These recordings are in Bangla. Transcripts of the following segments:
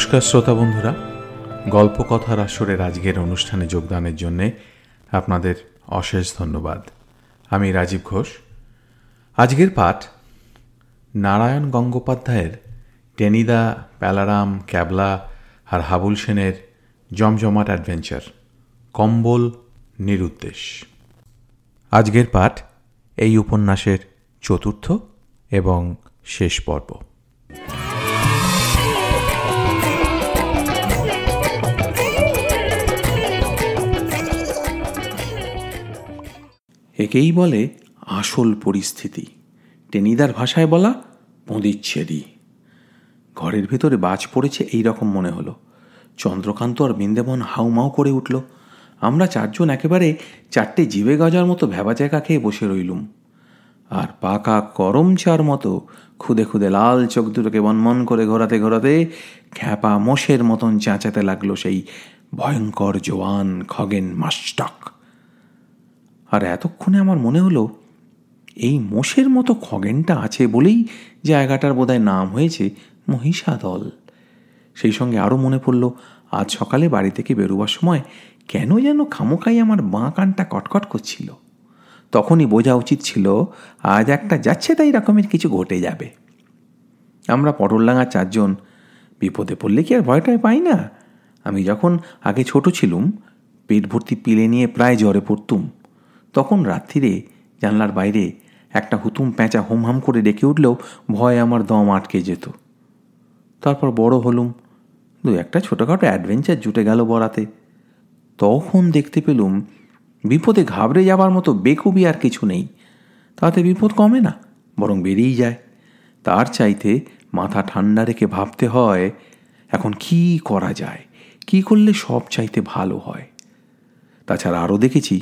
নমস্কার শ্রোতা বন্ধুরা। গল্প কথার আসরের আজকের অনুষ্ঠানে যোগদানের জন্যে আপনাদের অশেষ ধন্যবাদ। আমি রাজীব ঘোষ। আজকের পাঠ নারায়ণ গঙ্গোপাধ্যায়ের টেনিদা, প্যালারাম, ক্যাবলা আর হাবুল সেনের জমজমাট অ্যাডভেঞ্চার, কম্বল নিরুদ্দেশ। আজকের পাঠ এই উপন্যাসের চতুর্থ এবং শেষ পর্ব। একেই বলে আসল পরিস্থিতি। টেনিদার ভাষায় বলা পঁদিচ্ছেদি ঘরের ভেতরে বাজ পড়েছে এই রকম মনে হলো। চন্দ্রকান্ত আর বৃন্দাবন হাউমাউ করে উঠল। আমরা চারজন একেবারে চারটে জিবে গজার মতো ভেবা জায়গা খেয়ে বসে রইলুম। আর পাকা করম চার মতো খুদে খুদে লাল চোখ দুটোকে বনমন করে ঘোরাতে ঘোরাতে খ্যাপা মোষের মতন চাঁচাতে লাগল সেই ভয়ঙ্কর জোয়ান খগেন মাস্টাক আর এতক্ষণে আমার মনে হলো, এই মোষের মতো খগেনটা আছে বলেই জায়গাটার বোধহয় নাম হয়েছে মহিষাদল। সেই সঙ্গে আরও মনে পড়ল, আজ সকালে বাড়ি থেকে বেরোবার সময় কেন যেন খামোখাই আমার বাঁ কানটা কটকট করছিল। তখনই বোঝা উচিত ছিল, আজ একটা যাচ্ছে তাই রকমের কিছু ঘটে যাবে। আমরা পটলডাঙ্গা চারজন, বিপদে পড়লে কি আর ভয়টায় পাই না? আমি যখন আগে ছোট ছিলুম, পেট ভর্তি পিলে নিয়ে প্রায় জ্বরে পড়তুম। তখন রাত্রিরে জানলার বাইরে একটা হুতুম প্যাঁচা হুমহাম করে ডেকে উঠলেও ভয় আমার দম আটকে যেত। তারপর বড় হলুম, দু একটা ছোটোখাটো অ্যাডভেঞ্চার জুটে গেল বরাতে। তখন দেখতে পেলুম, বিপদে ঘাবড়ে যাবার মতো বেকুবি আর কিছু নেই। তাতে বিপদ কমে না, বরং বেরিয়েই যায়। তার চাইতে মাথা ঠান্ডা রেখে ভাবতে হয়, এখন কি করা যায়, কি করলে সব চাইতে ভালো হয়? তাছাড়া আরও দেখেছি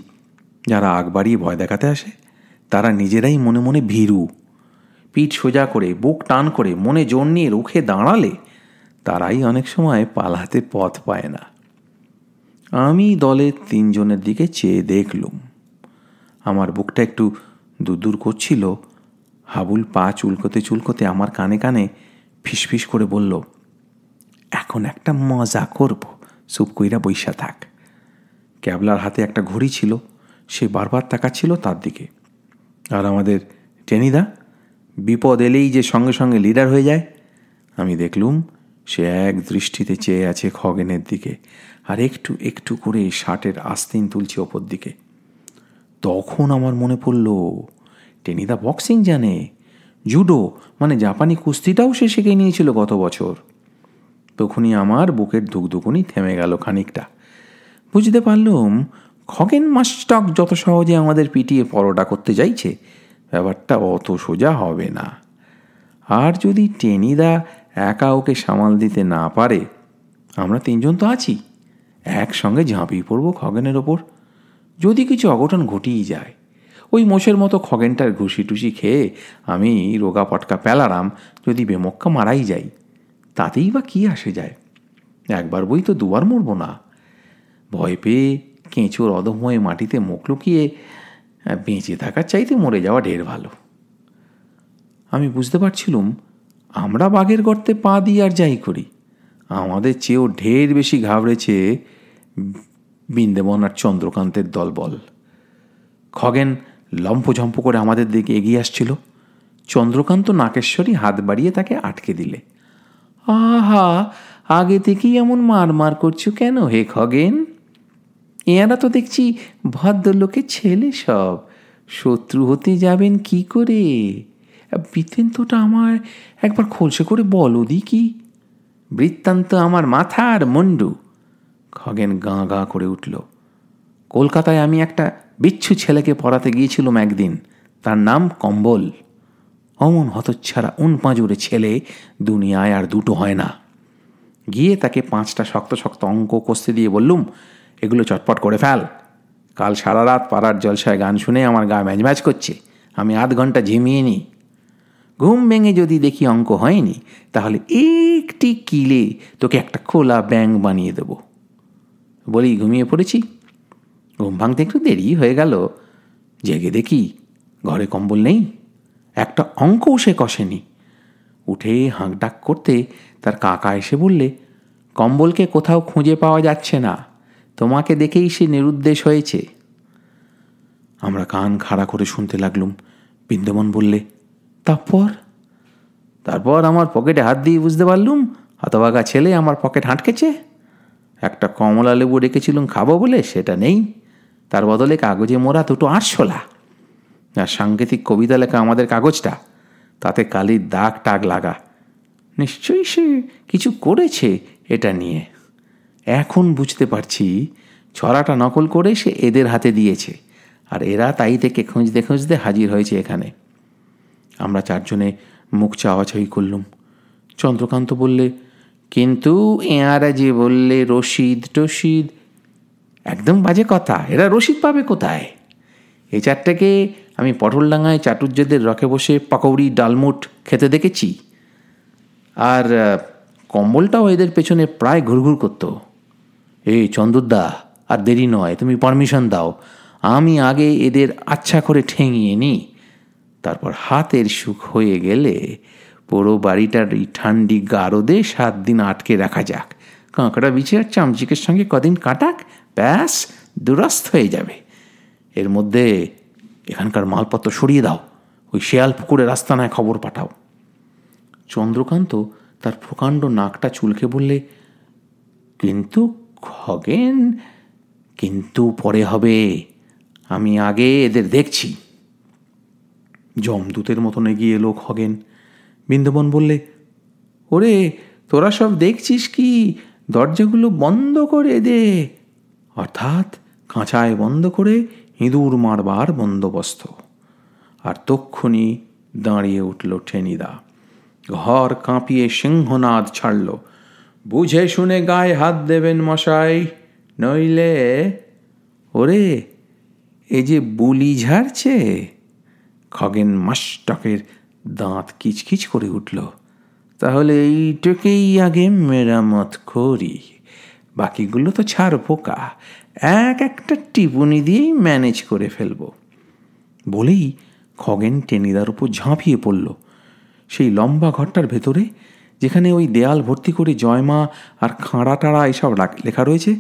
যারা আগ বাড়িয়ে ভয় দেখাতে আসে, তারা নিজেরাই মনে মনে ভীরু। পিঠ সোজা করে, বুক টান করে, মনে জোর নিয়ে রুখে দাঁড়ালে, তারাই অনেক সময় পালাতে পথ পায় না। আমি দলের তিনজনের দিকে চেয়ে দেখলুম। আমার বুকটা একটু দূর করছিল। হাবুল পা চুলকোতে চুলকোতে আমার কানে কানে ফিসফিস করে বলল, এখন একটা মজা করব। সুপ কইরা বৈশা থাক। ক্যাবলার হাতে একটা ঘড়ি ছিল। সে বারবার তাকাচ্ছিল তার দিকে। আর আমাদের টেনিদা, বিপদ এলেই যে সঙ্গে সঙ্গে লিডার হয়ে যায়, আমি দেখলুম সে এক দৃষ্টিতে চেয়ে আছে খগেনের দিকে আর একটু একটু করে শার্টের আস্তিন তুলছে ওপর দিকে। তখন আমার মনে পড়ল, টেনিদা বক্সিং জানে, জুডো মানে জাপানি কুস্তিটাও সে শিখে নিয়েছিল গত বছর। তখনই আমার বুকের ধুকধুকুনি থেমে গেল খানিকটা। বুঝতে পারলুম খগেন মাস্টক যত সহজে আমাদের পিটিয়ে পরোটা করতে চাইছে ব্যাপারটা অত সোজা হবে না। আর যদি টেনিদা একা ওকে সামাল দিতে না পারে, আমরা তিনজন তো আছি, একসঙ্গে ঝাঁপিয়ে পড়ব খগেনের ওপর। যদি কিছু অঘটন ঘটিয়ে যায়, ওই মোষের মতো খগেনটার ঘুষি টুসি খেয়ে আমি রোগা পটকা পেলারাম যদি বেমক্কা মারাই যাই, তাতেই বা কি আসে যায়? একবার বই তো দুবার মরবো না। ভয় পেয়ে কেঁচোর অধময়ে মাটিতে মুখ লুকিয়ে বেঁচে থাকার চাইতে মরে যাওয়া ঢের ভালো। আমি বুঝতে পারছিলুম, আমরা বাঘের গর্তে পা দিয়ে আর যাই করি। আমাদের চেয়েও ঢের বেশি ঘাবড়েছে বিন্দেবন আর চন্দ্রকান্তের দলবল। খগেন লম্ফঝম্প করে আমাদের দিকে এগিয়ে আসছিল। চন্দ্রকান্ত নাকেশ্বরী হাত বাড়িয়ে তাকে আটকে দিলে। আহা, আগে থেকেই এমন মার মার করছ কেন হে খগেন? এরা তো দেখছি ভদ্রলোকের ছেলে সব। শত্রু হতে যাবেন কি করে? বৃত্তান্তটা আমার একবার খোলসে করে বলো দি বৃত্তান্ত আমার মাথা আর মন্ডু। খগেন গাঁ গাঁ করে উঠল। কলকাতায় আমি একটা বিচ্ছু ছেলেকে পড়াতে গিয়েছিলাম একদিন। তার নাম কম্বল। অমন হতচ্ছাড়া উন পাঁজুরে ছেলে দুনিয়ায় আর দুটো হয় না। গিয়ে তাকে পাঁচটা শক্ত শক্ত অঙ্ক কষতে দিয়ে বললুম এগুলো চটপট করে ফেল। কাল সারা রাত পাড়ার জলসায় গান শুনে আমার গা ম্যাচ করছে। আমি আধ ঘণ্টা ঝিমিয়ে নিই ঘুম ভেঙে যদি দেখি অঙ্ক হয়নি, তাহলে একটি কিলে তোকে একটা খোলা ব্যাং বানিয়ে দেব। বলি ঘুমিয়ে পড়েছি। ঘুম ভাঙতে একটু দেরি হয়ে গেল। জেগে দেখি ঘরে কম্বল নেই। একটা অঙ্কও সে কষেনি। উঠে হাঁক ডাক করতে তার কাকা এসে বললে, কম্বলকে কোথাও খুঁজে পাওয়া যাচ্ছে না। তোমাকে দেখেই সে নিরুদ্দেশ হয়েছে। আমরা কান খাড়া করে শুনতে লাগলুম। বিন্দমন বললে, তারপর? তারপর আমার পকেটে হাত দিয়ে বুঝতে পারলুম হতবাগা ছেলে আমার পকেট হাঁটকেছে। একটা কমলা লেবু রেখেছিলুম খাব বলে সেটা নেই। তার বদলে কাগজে মোড়া দুটো আটশোলা আর সাংকেতিক কবিতা লেখা আমাদের কাগজটা। তাতে কালির দাগ টাগ লাগা। নিশ্চয়ই সে কিছু করেছে এটা নিয়ে। এখন বুঝতে পারছি ছড়াটা নকল করে সে এদের হাতে দিয়েছে। আর এরা তাই থেকে খুঁজতে খুঁজতে হাজির হয়েছে এখানে। আমরা চারজনে মুখ চাওয়াচাই করলুম। চন্দ্রকান্ত বললে, কিন্তু এঁরা যে বললে রশিদ টশিদ। একদম বাজে কথা। এরা রশিদ পাবে কোথায়? এই চারটাকে আমি পটলডাঙ্গায় চাটুর্যদের রকে বসে পাকৌড়ি, ডালমুট খেতে দেখেছি। আর কম্বলটাও এদের পেছনে প্রায় ঘুরঘুর করতো। এই চন্দুদ্দা আর দেরি নয়, তুমি পারমিশন দাও। আমি আগে এদের আচ্ছা করে ঠেঙিয়ে নিই। তারপর হাতের সুখ হয়ে গেলে পুরো বাড়িটার এই ঠান্ডি গারদে সাত দিন আটকে রাখা যাক। কাঁকড়া বিছে আর চামচিকের সঙ্গে কদিন কাটাক, ব্যাস, দুরস্ত হয়ে যাবে। এর মধ্যে এখানকার মালপত্র সরিয়ে দাও। ওই শেয়াল পুকুরের আস্তানায় খবর পাঠাও। চন্দ্রকান্ত তার প্রকাণ্ড নাকটা চুলকে বললে, কিন্তু খগেন, কিন্তু পরে হবে, আমি আগে এদের দেখছি। জমদূতের মতন এগিয়ে এলো খগেন। বৃন্দবন বললে, ওরে, তোরা সব দেখছিস কি? দরজাগুলো বন্ধ করে দে। অর্থাৎ কাঁচায় বন্ধ করে ইঁদুর মারবার বন্দোবস্ত। আর তক্ষুনি দাঁড়িয়ে উঠল ঠেনিদা। ঘর কাঁপিয়ে সিংহনাদ ছাড়ল। বুঝে শুনে গায়ে হাত দেবেন মশাই, নইলে ওরে, এ যে বুলি ঝাড়ছে। খগেন মাস্টকের দাঁত কিচকিচ করে উঠল। তাহলে এইটাকেই আগে মেরামত করি। বাকিগুলো তো ছাড় পোকা। এক একটা টিপুনি দিয়েই ম্যানেজ করে ফেলব। বলেই খগেন টেনিদার উপর ঝাঁপিয়ে পড়ল। সেই লম্বা ঘরটার ভেতরে যেখানে ওই দেয়াল ভর্তি করে জয়মা আর খাঁড়া টাড়া এসব লেখা রয়েছে।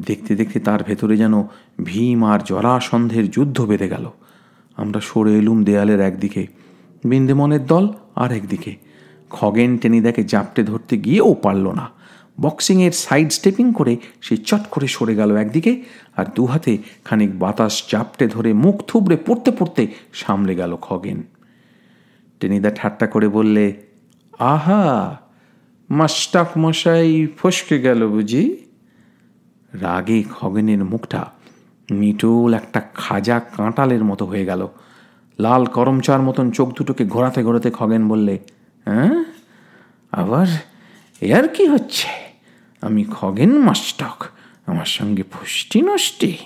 দেখতে দেখতে তার ভেতরে যেন ভীম আর জরাসন্ধের যুদ্ধ বেঁধে গেল। আমরা সরে এলুম দেয়ালের একদিকে, বিন্দেমনের দল আর একদিকে। খগেন টেনিদাকে জাপটে ধরতে গিয়েও পারল না। বক্সিংয়ের সাইড স্টেপিং করে সে চট করে সরে গেল একদিকে আর দু হাতে খানিক বাতাস চাপটে ধরে মুখ থুবড়ে পড়তে পড়তে সামলে গেল খগেন। টেনিদা ঠাট্টা করে বললে আহা, মাস্টাফ মশাই ফসকে গেল বুঝি? রাগে খগেনের মুখটা মিটুল একটা খাজা কাঁটালের মতো হয়ে গেল। লাল করমচার মতন চোখ দুটোকে ঘোরাতে ঘোরাতে খগেন বললে হ্যাঁ? আবার এর কি হচ্ছে? আমি খগেন মাস্টক আমার সঙ্গে ফুষ্টি নষ্টি।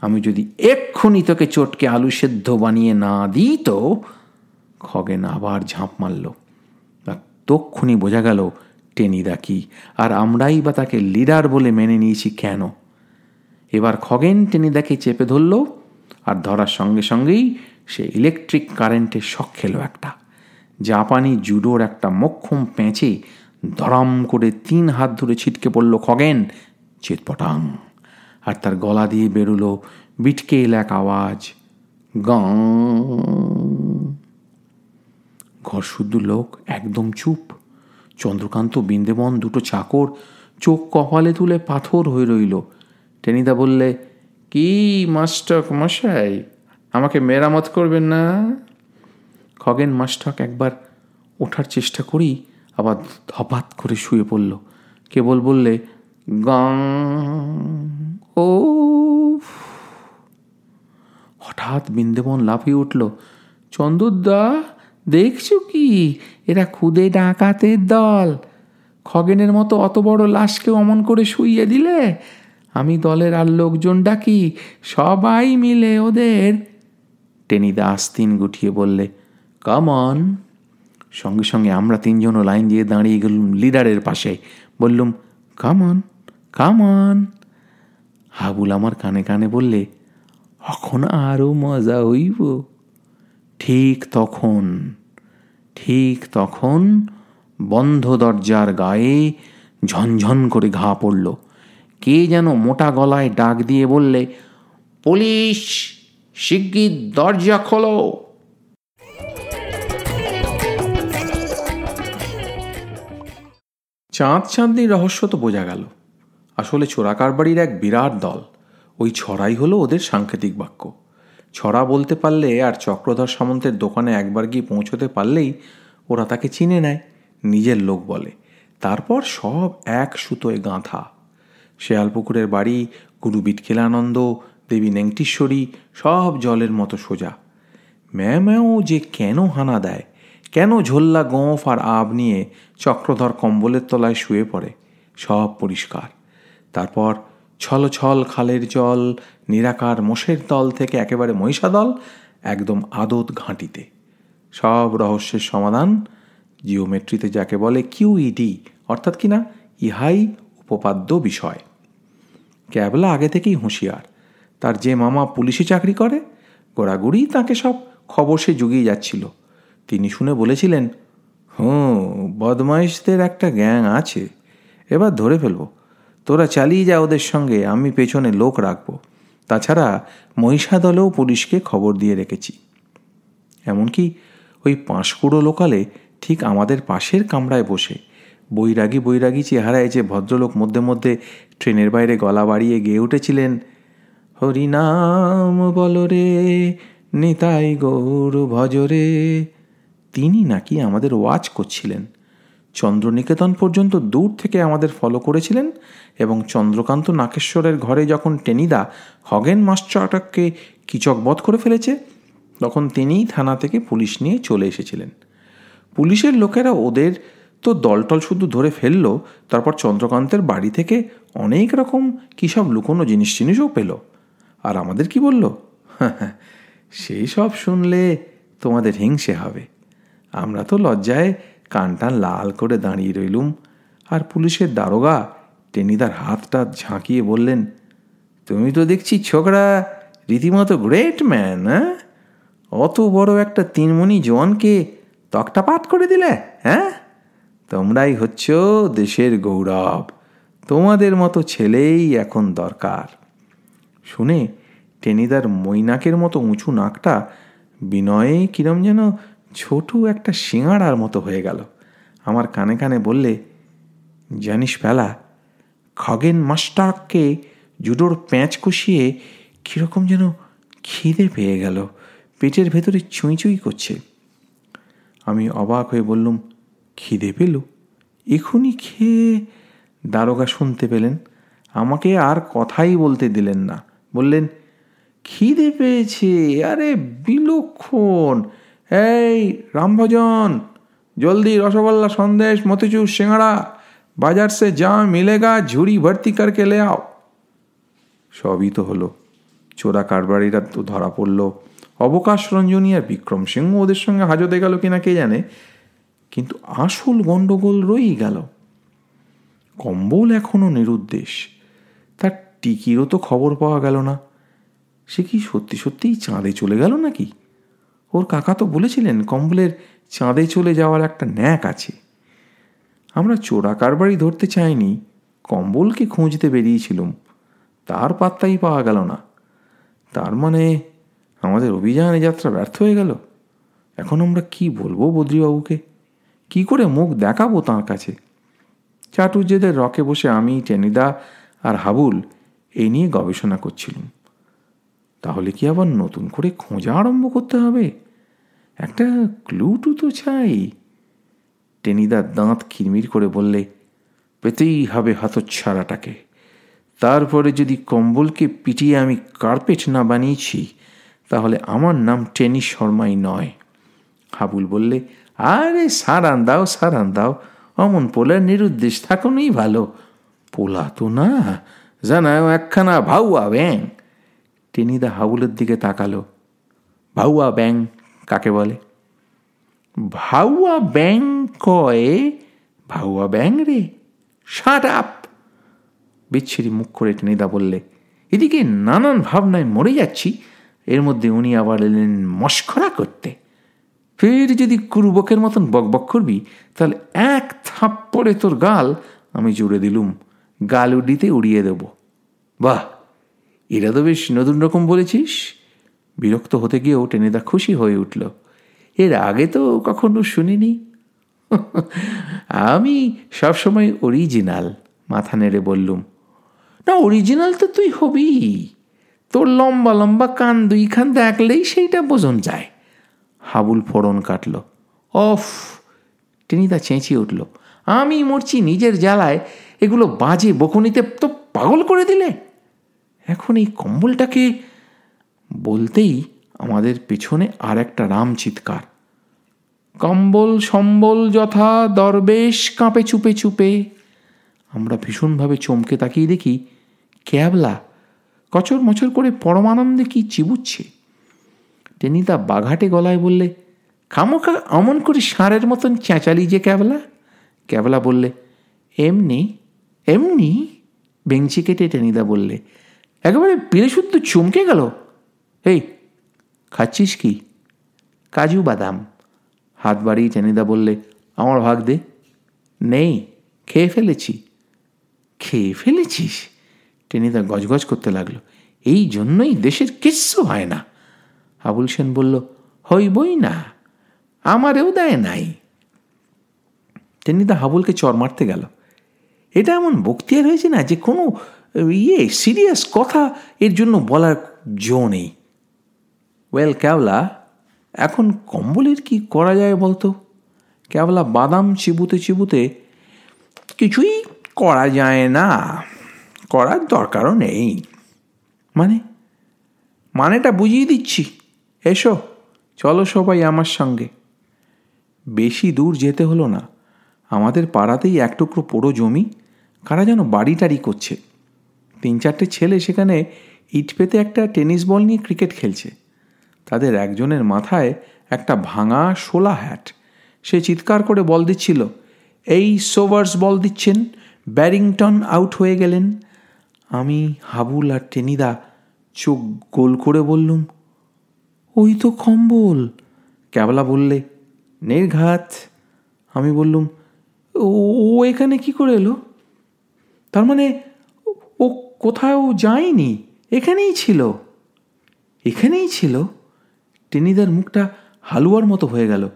আমি যদি এক্ষুনি তোকে চটকে আলু সেদ্ধ বানিয়ে না দিই তো? খগেন আবার ঝাঁপ মারল। তক্ষুনি বোঝা গেল, টেনিদা কি? আর আমরাই বা তাকে লিডার বলে মেনে নিয়েছি কেন? এবার খগেন টেনিদাকে চেপে ধরল, আর ধরার সঙ্গে সঙ্গেই সে ইলেকট্রিক কারেন্টে শখ খেলো একটা। জাপানি জুডোর একটা মক্ষম পেঁচে দরাম করে তিন হাত ধরে ছিটকে পড়ল খগেন চেতপটাং আর তার গলা দিয়ে বেরোলো বিটকে এক আওয়াজ, গ। ঘর শুদ্ধ লোক একদম চুপ। চন্দ্রকান্ত বিন্দেবন দুটো চাকর চোখ কপালে তুলে পাথর হয়ে রইল। টেনিদা বললে, কি মাস্টক মশাই, আমাকে মেরামত করবেন না? খগেন মাস্টক একবার ওঠার চেষ্টা করি আবার ধপাত করে শুয়ে পড়ল। কেবল বললে, গাং ও হঠাৎ বিন্দেবন লাফিয়ে উঠল চন্দুদা দেখছ কি? এরা খুদে ডাকাতের দল। খগেনের মতো অত বড় লাশকে অমন করে শুইয়ে দিলে? আমি দলের আর লোকজন ডাকি, সবাই মিলে ওদের। টেনিদা আস্তিন গুটিয়ে বললে কামন সঙ্গে সঙ্গে আমরা তিনজনও লাইন দিয়ে দাঁড়িয়ে গেলুম লিডারের পাশে। বললুম কামন কামন হাবুল আমার কানে কানে বললে, এখন আরও মজা হইব। ঠিক তখন ঠিক তখন বন্ধ দরজার গায়ে ঝনঝন করে ঘা পড়ল। কে যেন মোটা গলায় ডাক দিয়ে বললে, পুলিশ, শিগগির দরজা খোলো। চাঁদ চাঁদনির রহস্য তো বোঝা গেল। আসলে চোরাকারবাড়ির এক বিরাট দল। ওই ছড়াই হলো ওদের সাংকেতিক বাক্য। ছড়া বলতে পারলে আর চক্রধর সামন্তের দোকানে একবার গিয়ে পৌঁছতে পারলেই ওরা তাকে চিনে নেয়, নিজের লোক বলে। তারপর সব এক সুতোয় গাঁথা। শেয়ালপুকুরের বাড়ি গুরু বিটকেলানন্দ দেবী নেংটিশ্বরী, সব জলের মতো সোজা। ম্যাও যে কেন হানা দেয়, কেন ঝোল্লা গোঁফ আর আব নিয়ে চক্রধর কম্বলের তলায় শুয়ে পড়ে, সব পরিষ্কার। তারপর ছল ছল খালের জল নিরাকার মোষের দল থেকে একেবারে মহিষাদল, একদম আদত ঘাঁটিতে। সব রহস্যের সমাধান জিওমেট্রিতে যাকে বলে কিউইডি অর্থাৎ কিনা ইহাই উপপাদ্য বিষয়। ক্যাবলা আগে থেকেই হুঁশিয়ার। তার যে মামা পুলিশে চাকরি করে, গোড়াগুড়ি তাকে সব খবর সে জুগিয়ে যাচ্ছিল। তিনি শুনে বলেছিলেন, হুঁ, বদমাইশদের একটা গ্যাং আছে। এবার ধরে ফেলব। তোরা চালিয়ে যা ওদের সঙ্গে, আমি পেছনে লোক রাখব। তাছাড়া মহিষাদলেও পুলিশকে খবর দিয়ে রেখেছি। এমনকি ওই পাঁশকুড়ো লোকালে ঠিক আমাদের পাশের কামরায় বসে বৈরাগী বৈরাগী চেহারায় যে ভদ্রলোক মধ্যে মধ্যে ট্রেনের বাইরে গলা বাড়িয়ে গেয়ে উঠেছিলেন, হরিনাম বলরে নিতাই গৌর ভজরে তিনি নাকি আমাদের ওয়াচ করছিলেন। চন্দ্রনিকেতন পর্যন্ত দূর থেকে আমাদের ফলো করেছিলেন এবং চন্দ্রকান্ত নাকেশ্বরের ঘরে যখন টেনিদা হগেন মাস্টারটাকে কিচকবধ করে ফেলেছে, তখন তিনিই থানা থেকে পুলিশ নিয়ে চলে এসেছিলেন। পুলিশের লোকেরা ওদের তো দলটল শুধু ধরে ফেলল, তারপর চন্দ্রকান্তের বাড়ি থেকে অনেক রকম কী সব লুকোনো জিনিস জিনিসও পেল। আর আমাদের কি বলল? সেই সব শুনলে তোমাদের হিংসে হবে। আমরা তো লজ্জায় কানটান লাল করে দাঁড়িয়ে রইলুম, আর পুলিশের দারোগা টেনিদার হাতটা ঝাঁকিয়ে বললেন, তুমি তো দেখছি ছোকরা রীতিমতো গ্রেট ম্যান হ্যাঁ? অত বড় একটা তিনমণি জোয়ানকে তকটা পাঠ করে দিলে হ্যাঁ? তোমরাই হচ্ছ দেশের গৌরব, তোমাদের মতো ছেলেই এখন দরকার। শুনে টেনিদার মৈনাকের মতো উঁচু নাকটা বিনয়ে কিরম যেন ছোট একটা সিঙাড়ার মতো হয়ে গেল। আমার কানে কানে বললে, জানিস পেলা, খগেন মাস্টারকে জুডোর প্যাঁচ কষিয়ে কীরকম যেন খিদে পেয়ে গেল, পেটের ভেতরে চুঁই চুঁই করছে। আমি অবাক হয়ে বললুম, খিদে পেল? এখনই খেয়ে দারোগা শুনতে পেলেন। আমাকে আর কথাই বলতে দিলেন না। বললেন, খিদে পেয়েছে, আরে বিলক্ষণ! এই রামভজন জলদি রসগোল্লা, সন্দেশ, মতিচুর, সিঙ্গাড়া। বাজার সে যা মিলেগা, ঝুড়ি ভর্তি করকে লে আও। সবই তো হলো। চোরা কারবারিরা তো ধরা পড়ল। অবকাশ রঞ্জনী আর বিক্রম সিংহ ওদের সঙ্গে হাজতে গেল কিনা কে জানে। কিন্তু আসল গণ্ডগোল রয়েই গেল। কম্বল এখনও নিরুদ্দেশ। তার টিকিরও তো খবর পাওয়া গেল না। সে কি সত্যি সত্যিই চাঁদে চলে গেল নাকি? ওর কাকা তো বলেছিলেন কম্বলের চাঁদে চলে যাওয়ার একটা ন্যাক আছে। আমরা চোরা কারবারই ধরতে চাইনি কম্বলকে খুঁজতে বেরিয়েছিলুম, তার পাত্তাই পাওয়া গেল না। তার মানে আমাদের অভিযানে যাত্রা ব্যর্থ হয়ে গেল? এখন আমরা কি বলব বদ্রীবাবুকে? কি করে মুখ দেখাবো তাঁর কাছে? চাটুর্যেদের রকে বসে আমি, টেনিদা আর হাবুল এই নিয়ে গবেষণা করছিলাম। তাহলে কি আবার নতুন করে খোঁজা আরম্ভ করতে হবে? একটা ক্লুটু তো চাই। টেনিদার দাঁত খিরমির করে বললে, পেতেই হবে হাতচ্ছাড়াটাকে তারপরে যদি কম্বলকে পিটিয়ে আমি কার্পেট না বানিয়েছি, তাহলে আমার নাম টেনি শর্মাই নয়। হাবুল বললে, আরে সারান দাও সারান দাও। অমন পোলার নিরুদ্দেশ থাকুনই ভালো। পোলা তো না, জানাও একখানা ভাউয়া ব্যাং টেনিদা হাবুলের দিকে তাকালো। ভাউয়া ব্যাং কাকে বলে? ভাউয়া ব্যাং কয়ে, ভাউয়া ব্যাং রে শাট আপ বিচ্ছিরি মুখ করে টেনিদা বললে, এদিকে নানান ভাবনায় মরে যাচ্ছি, এর মধ্যে উনি আবার এলেন মস্করা করতে। ফের যদি কুরুবকের মতন বকবক করবি, তাহলে এক থাপ্পড়ে তোর গাল আমি জুড়ে দিলুম গাল উডিতে উড়িয়ে দেব। বাহ, এরা তো বেশ নতুন রকম বলেছিস। বিরক্ত হতে গিয়েও টেনিদা খুশি হয়ে উঠল। এর আগে তো কখনো শুনিনি। আমি সবসময় অরিজিনাল মাথা নেড়ে বললুম। না অরিজিনাল তো তুই হবি। তোর লম্বা লম্বা কান দুইখান দেখলেই সেইটা বোঝন যায়। হাবুল ফোড়ন কাটল। অফ, টেনিদা চেঁচিয়ে উঠল। আমি মরছি নিজের জ্বালায়, এগুলো বাজে বকুনিতে তো পাগল করে দিলে। এখন এই কম্বলটাকে বলতেই আমাদের পেছনে আর একটা রাম চিৎকার। কম্বল সম্বল যথা দরবেশ কাঁপে চুপে চুপে। আমরা ভীষণভাবে চমকে তাকিয়ে দেখি ক্যাবলা কচর মচর করে পরমানন্দে কি চিবুচ্ছে। টেনিদা বাঘাটে গলায় বললে, খামোখা অমন করে ষাঁড়ের মতন চেঁচালি যে ক্যাবলা? ক্যাবলা বললে, এমনি এমনি? বেঞ্চি কেটে টেনিদা বললে, একেবারে পিলে শুদ্ধ চমকে গেল। এই খাচ্ছিস কি? কাজু বাদাম। হাত বাড়িয়ে টেনিদা বললে, আমার ভাগ দে। নেই, খেয়ে ফেলেছি। খেয়ে ফেলেছিস? টেনিদা গজগজ করতে লাগল। এই জন্যই দেশের কিচ্ছু হয় না। আবুল সেন বলল, হইবই না, আমারেও দেয় নাই। টেনিদা হাবুলকে চর মারতে গেল। এটা এমন বক্তিয়ার হয়েছে না যে কোনো ইয়ে সিরিয়াস কথা এর জন্য বলার জো নেই। ওয়েল ক্যাবলা এখন কম্বলের কি করা যায় বলতো? ক্যাবলা বাদাম চিবুতে চিবুতে কিছুই করা যায় না। করার দরকারও নেই। মানে? মানেটা বুঝিয়ে দিচ্ছি। এসো, চলো সবাই আমার সঙ্গে। বেশি দূর যেতে হলো না। আমাদের পাড়াতেই এক টুকরো পোড়ো জমি। কারা যেন বাড়ি টাড়ি করছে। তিন চারটে ছেলে সেখানে ইট পেতে একটা টেনিস বল নিয়ে ক্রিকেট খেলছে। তাদের একজনের মাথায় একটা ভাঙা শোলা হ্যাট সে চিৎকার করে বল দিচ্ছিল, এই সোভার্স বল দিচ্ছেন, ব্যারিংটন আউট হয়ে গেলেন। আমি হাবুল আর টেনিদা চোখ গোল করে বললুম, ওই তো কম্বল। ক্যাবলা বললে, নির্ঘাত। আমি বললুম, ও ও এখানে কি করে এলো? তার মানে ও কোথাও যায়নি, এখানেই ছিল। এখানেই ছিল? টেনিদার মুখটা হালুয়ার মতো হয়ে গেল।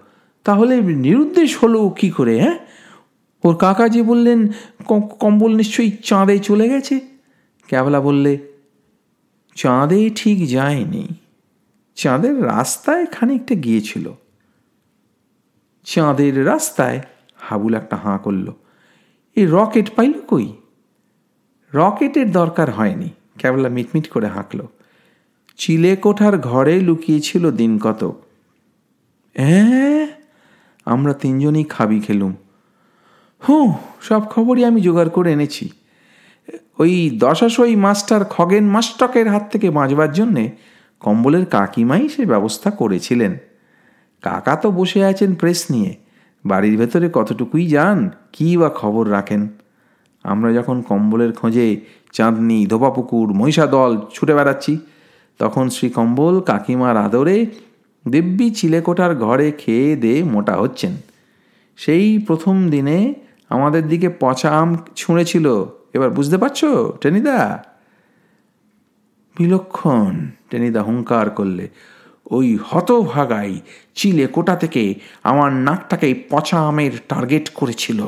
তাহলে নিরুদ্দেশ হলো কি করে হ্যাঁ? ওর কাকা যে বললেন কম্বল নিশ্চয়ই চাঁদে চলে গেছে। ক্যাবলা বললে, চাঁদে ঠিক যায়নি। চাঁদের রাস্তায় খানিকটা গিয়েছিল। চাঁদের রাস্তায় হাবুল একটা হাঁ করল এই রকেট পাইল কই? রকেটের দরকার হয়নি, ক্যাবলা মিটমিট করে হাঁকল। চিলে কোঠার ঘরে লুকিয়েছিল দিন কত হ্যাঁ আমরা তিনজনই খাবি খেলুম। হুঁ, সব খবরই আমি জোগাড় করে এনেছি। ওই দশাশই মাস্টার খগেন মাস্টকের হাত থেকে বাঁচবার জন্যে কম্বলের কাকিমাই সে ব্যবস্থা করেছিলেন। কাকা তো বসে আছেন প্রেস নিয়ে। বাড়ির ভেতরে কতটুকুই যান, কী বা খবর রাখেন? আমরা যখন কম্বলের খোঁজে চাঁদনি ধোপাপুকুর মহিষাদল ছুটে বেড়াচ্ছি তখন শ্রী কম্বল কাকিমার আদরে দিব্যি চিলেকোটার ঘরে খেয়ে দে মোটা হচ্ছেন। সেই প্রথম দিনে আমাদের দিকে পচা আম ছুঁড়েছিল। এবার বুঝতে পারছ, টেনিদা? বিলক্ষণ, টেনিদা হুঙ্কার করলে। ওই হতভাগাই চিলে কোটা থেকে আমার নাকটাকে পচা আমের টার্গেট করেছিল।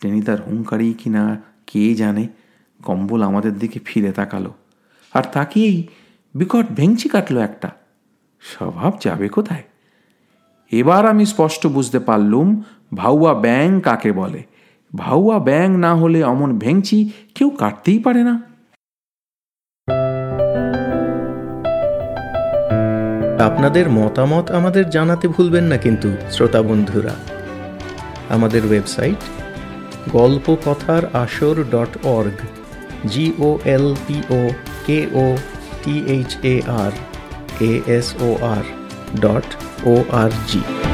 টেনিদার হুঙ্কারই কিনা কে জানে, কম্বল আমাদের দিকে ফিরে তাকালো। আর তাকিয়েই বিকট ভেংচি কাটলো একটা। স্বভাব যাবে কোথায়? এবার আমি স্পষ্ট বুঝতে পারলুম, ভাউয়া ব্যাং কাকে বলে। ভাউয়া ব্যাং না হলে অমন ভেংচি কেউ কাটতেই পারে না। আপনাদের মতামত আমাদের জানাতে ভুলবেন না কিন্তু, শ্রোতা বন্ধুরা। আমাদের website Golpo Kothar Ashor dot org G O L P O K O T H A R A S O R dot O R G.